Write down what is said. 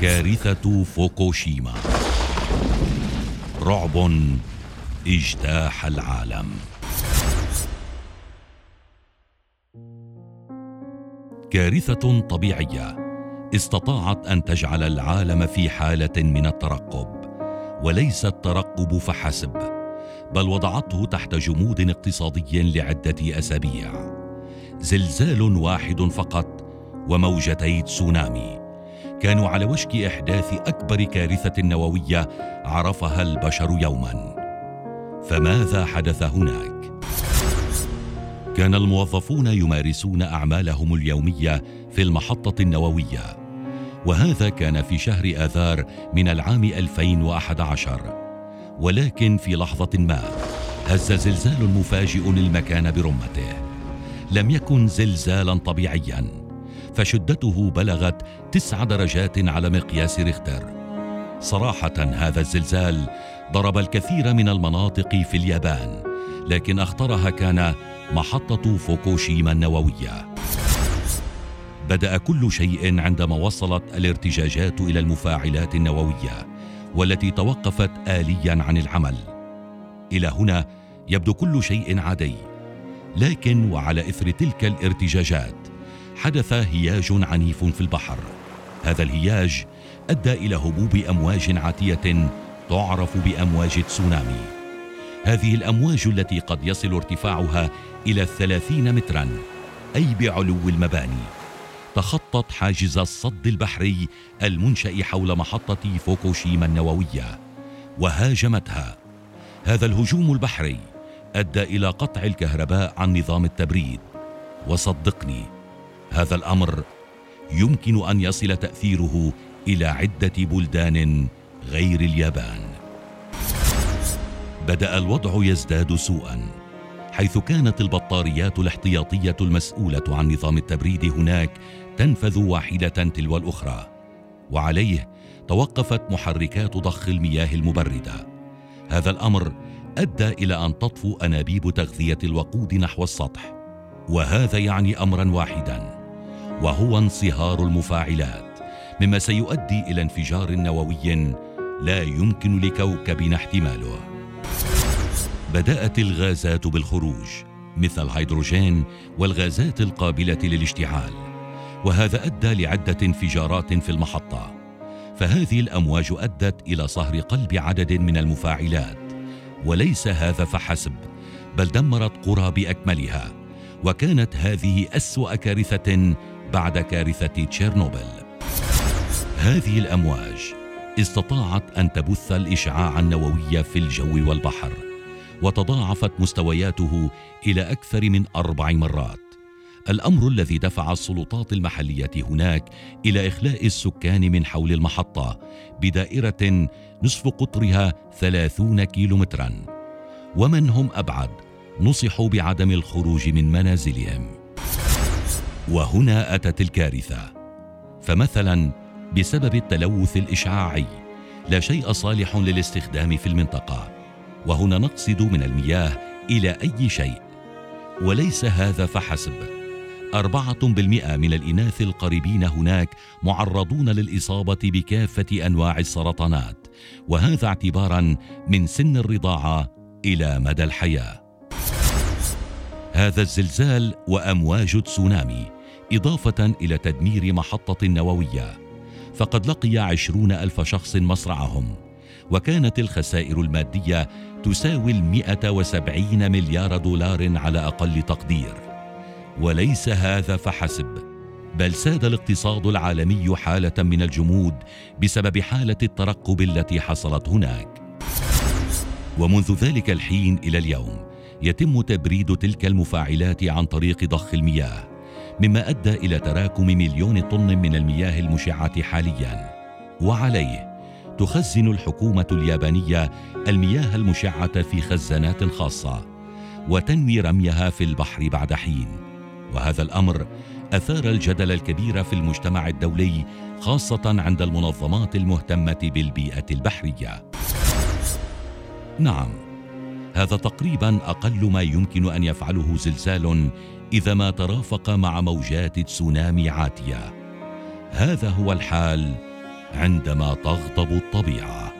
كارثة فوكوشيما. رعب اجتاح العالم. كارثة طبيعية استطاعت أن تجعل العالم في حالة من الترقب وليس الترقب فحسب بل وضعته تحت جمود اقتصادي لعدة أسابيع. زلزال واحد فقط وموجتي تسونامي. كانوا على وشك إحداث أكبر كارثة نووية عرفها البشر يوما. فماذا حدث هناك؟ كان الموظفون يمارسون أعمالهم اليومية في المحطة النووية وهذا كان في شهر آذار من العام 2011 ولكن في لحظة ما هز زلزال مفاجئ المكان برمته. لم يكن زلزالا طبيعيا. فشدته بلغت تسع درجات على مقياس ريختر. صراحة هذا الزلزال ضرب الكثير من المناطق في اليابان لكن أخطرها كان محطة فوكوشيما النووية. بدأ كل شيء عندما وصلت الارتجاجات إلى المفاعلات النووية والتي توقفت اليا عن العمل. إلى هنا يبدو كل شيء عادي لكن وعلى إثر تلك الارتجاجات حدث هياج عنيف في البحر. هذا الهياج أدى إلى هبوب أمواج عاتية تعرف بأمواج تسونامي. هذه الأمواج التي قد يصل ارتفاعها إلى الثلاثين مترا أي بعلو المباني. تخطت حاجز الصد البحري المنشأ حول محطة فوكوشيما النووية وهاجمتها. هذا الهجوم البحري أدى إلى قطع الكهرباء عن نظام التبريد. وصدقني هذا الأمر يمكن أن يصل تأثيره إلى عدة بلدان غير اليابان. بدأ الوضع يزداد سوءا حيث كانت البطاريات الاحتياطية المسؤولة عن نظام التبريد هناك تنفذ واحدة تلو الأخرى وعليه توقفت محركات ضخ المياه المبردة. هذا الأمر أدى إلى أن تطفو أنابيب تغذية الوقود نحو السطح وهذا يعني امرا واحدا. وهو انصهار المفاعلات مما سيؤدي إلى انفجار نووي لا يمكن لكوكبنا احتماله. بدأت الغازات بالخروج مثل الهيدروجين والغازات القابلة للاشتعال وهذا أدى لعدة انفجارات في المحطة. فهذه الأمواج أدت إلى صهر قلب عدد من المفاعلات وليس هذا فحسب بل دمرت قرى بأكملها وكانت هذه أسوأ كارثة بعد كارثة تشيرنوبل. هذه الأمواج استطاعت أن تبث الإشعاع النووي في الجو والبحر وتضاعفت مستوياته إلى أكثر من أربع مرات. الأمر الذي دفع السلطات المحلية هناك إلى إخلاء السكان من حول المحطة بدائرة نصف قطرها ثلاثون كيلومترا. ومن هم أبعد؟ نصحوا بعدم الخروج من منازلهم. وهنا أتت الكارثة. فمثلا بسبب التلوث الإشعاعي لا شيء صالح للاستخدام في المنطقة. وهنا نقصد من المياه إلى أي شيء. وليس هذا فحسب. أربعة بالمئة من الإناث القريبين هناك معرضون للإصابة بكافة أنواع السرطانات. وهذا اعتبارا من سن الرضاعة إلى مدى الحياة. هذا الزلزال وأمواج تسونامي إضافة إلى تدمير محطة نووية. فقد لقي عشرون ألف شخص مصرعهم. وكانت الخسائر المادية تساوي المئة وسبعين مليار دولار على أقل تقدير. وليس هذا فحسب بل ساد الاقتصاد العالمي حالة من الجمود بسبب حالة الترقب التي حصلت هناك. ومنذ ذلك الحين إلى اليوم يتم تبريد تلك المفاعلات عن طريق ضخ المياه. مما أدى إلى تراكم مليون طن من المياه المشعة حاليا. وعليه تخزن الحكومة اليابانية المياه المشعة في خزانات خاصه وتنوي رميها في البحر بعد حين. وهذا الأمر أثار الجدل الكبير في المجتمع الدولي خاصة عند المنظمات المهتمة بالبيئة البحرية. نعم هذا تقريبا أقل ما يمكن أن يفعله زلزال إذا ما ترافق مع موجات تسونامي عاتيه هذا هو الحال عندما تغضب الطبيعة.